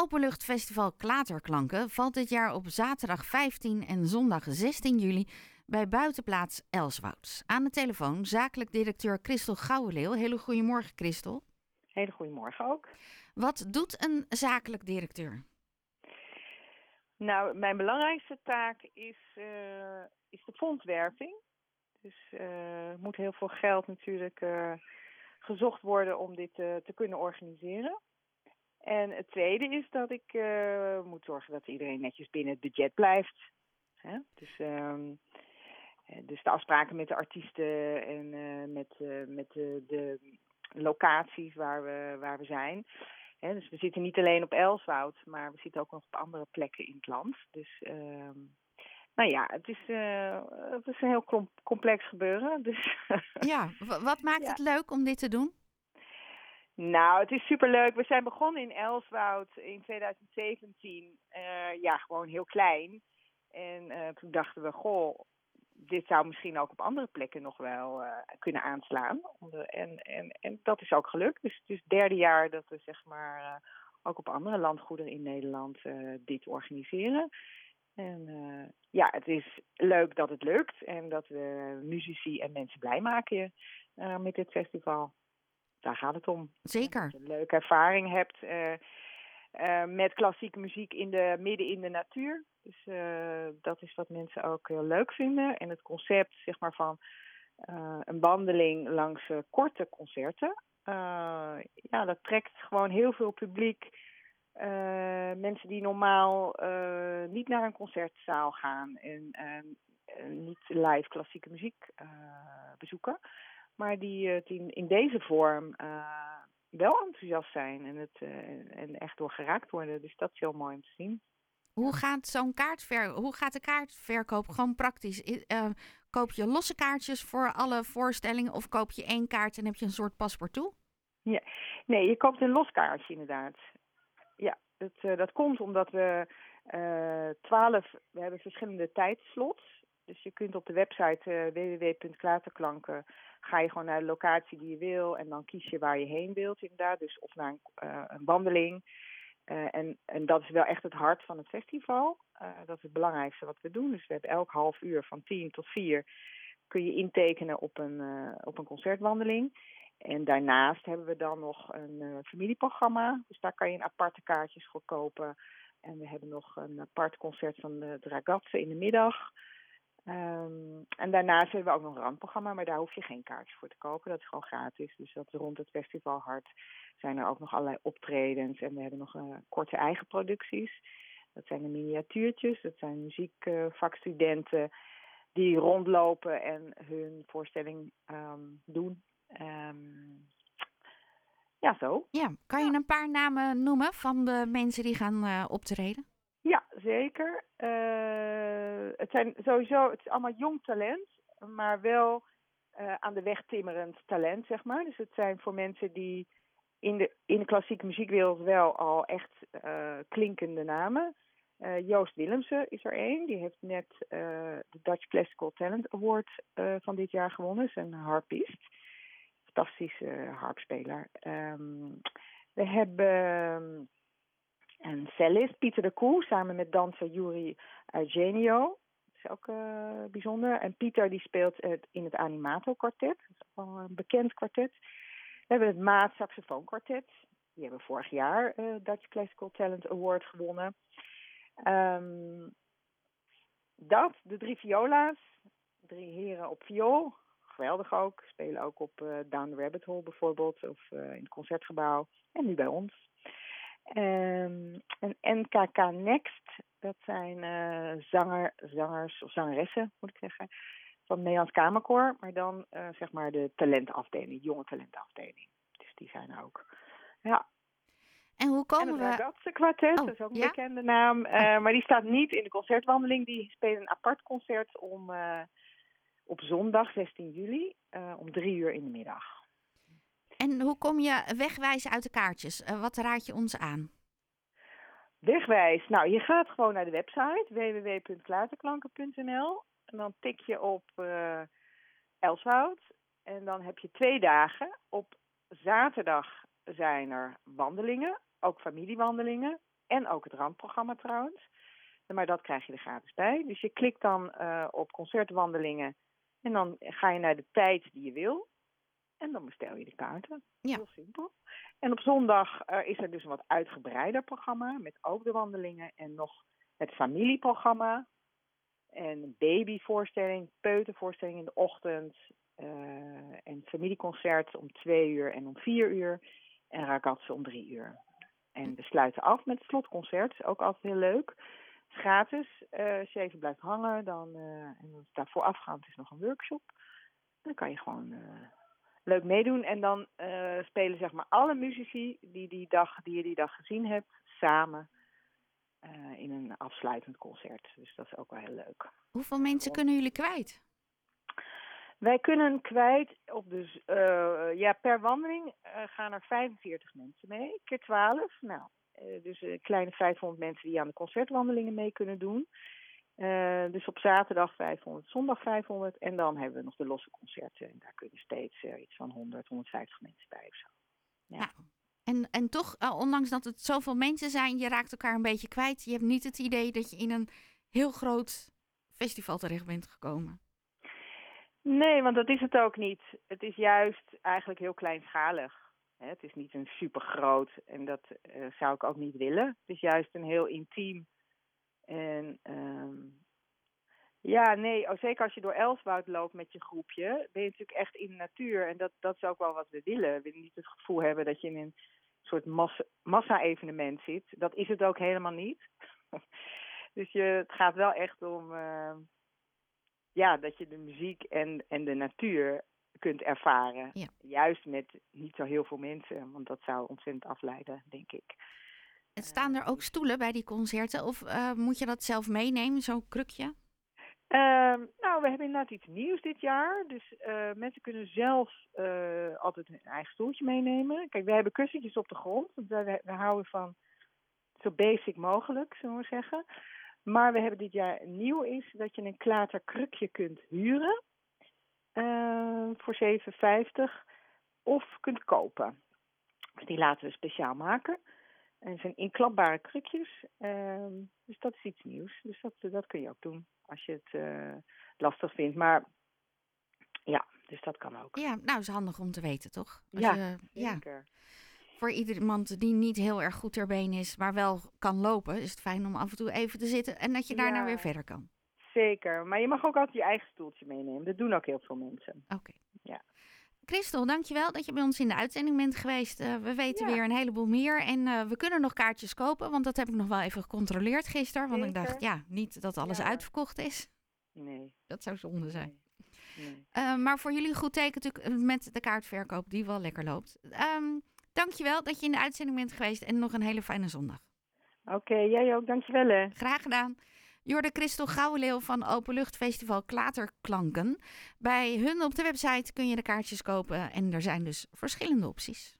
Openluchtfestival Klaterklanken valt dit jaar op zaterdag 15 en zondag 16 juli bij buitenplaats Elswoud. Aan de telefoon zakelijk directeur Christel Gouwenleeuw. Hele goedemorgen Christel. Hele goedemorgen ook. Wat doet een zakelijk directeur? Nou, mijn belangrijkste taak is, uh, is de fondswerving. Dus uh, er moet heel veel geld natuurlijk uh, gezocht worden om dit te kunnen organiseren. En het tweede is dat ik uh, moet zorgen dat iedereen netjes binnen het budget blijft. Hè? Dus, um, dus de afspraken met de artiesten en uh, met, uh, met de, de, locaties waar we, waar we zijn. Hè? Dus we zitten niet alleen op Elswoud, maar we zitten ook nog op andere plekken in het land. Dus uh, nou ja, het is, het is een heel complex gebeuren. Dus ja, wat maakt ja. het leuk om dit te doen? Nou, het is superleuk. We zijn begonnen in Elswoud in 2017. Uh, ja, gewoon heel klein. En uh, toen dachten we, goh, dit zou misschien ook op andere plekken nog wel uh, kunnen aanslaan. En, en, en dat is ook gelukt. Dus het is het derde jaar dat we zeg maar ook op andere landgoederen in Nederland dit organiseren. En ja, het is leuk dat het lukt en dat we muzici en mensen blij maken met dit festival daar gaat het om. Zeker. Dat je een leuke ervaring hebt uh, uh, met klassieke muziek in de, midden in de natuur. Dus uh, dat is wat mensen ook heel leuk vinden. En het concept zeg maar, van een wandeling langs korte concerten. ja, dat trekt gewoon heel veel publiek. mensen die normaal niet naar een concertzaal gaan en niet live klassieke muziek bezoeken maar die het in, in deze vorm uh, wel enthousiast zijn en, het, uh, en echt door geraakt worden. Dus dat is heel mooi om te zien. Hoe gaat zo'n kaartver hoe gaat de kaartverkoop gewoon praktisch? Uh, koop je losse kaartjes voor alle voorstellingen of koop je één kaart en heb je een soort paspoort toe? Ja, nee, je koopt een los kaartje inderdaad. Ja, dat, dat komt omdat we twaalf, we hebben verschillende tijdslots. Dus je kunt op de website www.klaterklanken ga je gewoon naar de locatie die je wil en dan kies je waar je heen wilt inderdaad. Dus of naar een, uh, een wandeling. Uh, en, en dat is wel echt het hart van het festival. Dat is het belangrijkste wat we doen. Dus we hebben elk half uur van tien tot vier kun je intekenen op een, op een concertwandeling. En daarnaast hebben we dan nog een familieprogramma. Dus daar kan je een aparte kaartjes voor kopen. En we hebben nog een apart concert van de, ragazze in de middag. Um, en daarnaast hebben we ook nog een randprogramma, maar daar hoef je geen kaartjes voor te kopen. Dat is gewoon gratis. Dus dat rond het festival Hart zijn er ook nog allerlei optredens. En we hebben nog uh, korte eigen producties. Dat zijn de miniatuurtjes. Dat zijn muziekvakstudenten uh, die rondlopen en hun voorstelling um, doen. Um, ja, zo. Ja, kan je een paar namen noemen van de mensen die gaan uh, optreden? Zeker. Uh, het zijn sowieso, het is allemaal jong talent, maar wel uh, aan de weg timmerend talent, zeg maar. Dus het zijn voor mensen die in de, in de klassieke muziekwereld wel al echt uh, klinkende namen. Joost Willemsen is er één. Die heeft net de Dutch Classical Talent Award van dit jaar gewonnen. Is een harpist. Fantastische harpspeler. Um, we hebben en cellist Pieter de Koe samen met danser Yuri Eugenio. Dat is ook uh, bijzonder. En Pieter die speelt het in het Animato kwartet. Dat is ook wel een bekend kwartet. We hebben het Maat Saxofoon kwartet. Die hebben vorig jaar uh, Dutch Classical Talent Award gewonnen. Um, dat, de drie viola's. Drie heren op viool. Geweldig ook. Spelen ook op uh, Down the Rabbit Hole bijvoorbeeld. Of in het Concertgebouw. En nu bij ons. Um, en NKK Next, dat zijn uh, zanger, zangers of zangeressen, moet ik zeggen, van het Nederlands Kamerkoor. Maar dan uh, zeg maar de talentafdeling, jonge talentafdeling. Dus die zijn er ook. Ja. En hoe komen en het we... Kwartet, oh, dat is ook een ja? bekende naam. Uh, maar die staat niet in de concertwandeling. Die spelen een apart concert om, op zondag 16 juli om drie uur in de middag. En hoe kom je wegwijzen uit de kaartjes? Uh, wat raad je ons aan? Wegwijs? Nou, je gaat gewoon naar de website www.klaterklanken.nl en dan tik je op uh, en dan heb je twee dagen. Op zaterdag zijn er wandelingen, ook familiewandelingen. En ook het randprogramma trouwens. Maar dat krijg je er gratis bij. Dus je klikt dan uh, op concertwandelingen en dan ga je naar de tijd die je wil. En dan bestel je de kaarten. Ja. Heel simpel. En op zondag uh, is er dus een wat uitgebreider programma met ook de wandelingen en nog het familieprogramma. En een babyvoorstelling, peutervoorstelling in de ochtend. Uh, en familieconcert om twee uur en om vier uur. En ragazzi om drie uur. En we sluiten af met het slotconcert. Ook altijd heel leuk. Het is gratis. Uh, als je even blijft hangen, dan, en daarvoor afgaand is nog een workshop. Dan kan je gewoon leuk meedoen. En dan spelen zeg maar alle muzici die, die, dag, die je die dag gezien hebt, samen uh, in een afsluitend concert. Dus dat is ook wel heel leuk. Hoeveel mensen kunnen jullie kwijt? Wij kunnen kwijt op dus, uh, ja, per wandeling gaan er 45 mensen mee, keer 12. Nou, dus een kleine 500 mensen die aan de concertwandelingen mee kunnen doen. Dus op zaterdag 500, zondag 500 en dan hebben we nog de losse concerten. En daar kunnen steeds iets van 100, 150 mensen bij of zo. Ja. Nou, en, en toch, uh, ondanks dat het zoveel mensen zijn, je raakt elkaar een beetje kwijt. Je hebt niet het idee dat je in een heel groot festival terecht bent gekomen. Nee, want dat is het ook niet. Het is juist eigenlijk heel kleinschalig. Het is niet een super groot en dat zou ik ook niet willen. Het is juist een heel intiem. En um, ja, nee, oh, zeker als je door Elswoud loopt met je groepje, ben je natuurlijk echt in de natuur. En dat, dat is ook wel wat we willen. We willen niet het gevoel hebben dat je in een soort massa-evenement zit. Dat is het ook helemaal niet. dus je, het gaat wel echt om uh, ja, dat je de muziek en, en de natuur kunt ervaren. Juist met niet zo heel veel mensen, want dat zou ontzettend afleiden, denk ik. Staan er ook stoelen bij die concerten of uh, moet je dat zelf meenemen, zo'n krukje? Uh, nou, we hebben inderdaad iets nieuws dit jaar. Dus uh, mensen kunnen zelf uh, altijd hun eigen stoeltje meenemen. Kijk, we hebben kussentjes op de grond. We, we houden van zo basic mogelijk, zullen we zeggen. Maar we hebben dit jaar nieuw is dat je een klaterkrukje kunt huren voor 7,50 of kunt kopen. Die laten we speciaal maken. En het zijn inklapbare krukjes. Ehm, dus dat is iets nieuws. Dus dat, dat kun je ook doen als je het uh, lastig vindt. Maar ja, dus dat kan ook. Ja, nou is handig om te weten, toch? Als ja, je, zeker. Ja. Voor iemand die niet heel erg goed ter been is, maar wel kan lopen, is het fijn om af en toe even te zitten en dat je daarna weer verder kan. Zeker, maar je mag ook altijd je eigen stoeltje meenemen. Dat doen ook heel veel mensen. Oké. Ja. Christel, dankjewel dat je bij ons in de uitzending bent geweest. Uh, we weten weer een heleboel meer. En uh, we kunnen nog kaartjes kopen, want dat heb ik nog wel even gecontroleerd gisteren. Want Zeker. ik dacht, ja, niet dat alles ja. uitverkocht is. Nee. Dat zou zonde zijn. Nee. Nee. Uh, maar voor jullie goed teken natuurlijk met de kaartverkoop die wel lekker loopt. Um, dankjewel dat je in de uitzending bent geweest en nog een hele fijne zondag. Oké, okay, jij ook. Dankjewel. Hè. Graag gedaan. Jorde Christel Gouwenleeuw van Openluchtfestival Klaterklanken. Bij hun op de website kun je de kaartjes kopen en er zijn dus verschillende opties.